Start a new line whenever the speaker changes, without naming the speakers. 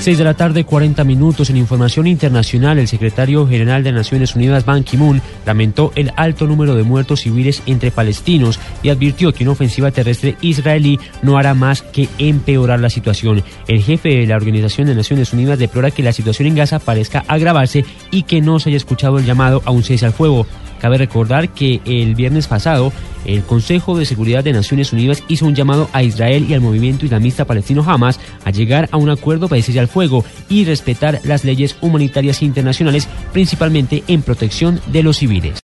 6 de la tarde, 40 minutos. En información internacional, el secretario general de Naciones Unidas, Ban Ki-moon, lamentó el alto número de muertos civiles entre palestinos y advirtió que una ofensiva terrestre israelí no hará más que empeorar la situación. El jefe de la Organización de Naciones Unidas deplora que la situación en Gaza parezca agravarse y que no se haya escuchado el llamado a un cese al fuego. Cabe recordar que el viernes pasado el Consejo de Seguridad de Naciones Unidas hizo un llamado a Israel y al movimiento islamista palestino Hamas a llegar a un acuerdo para cese al fuego y respetar las leyes humanitarias internacionales, principalmente en protección de los civiles.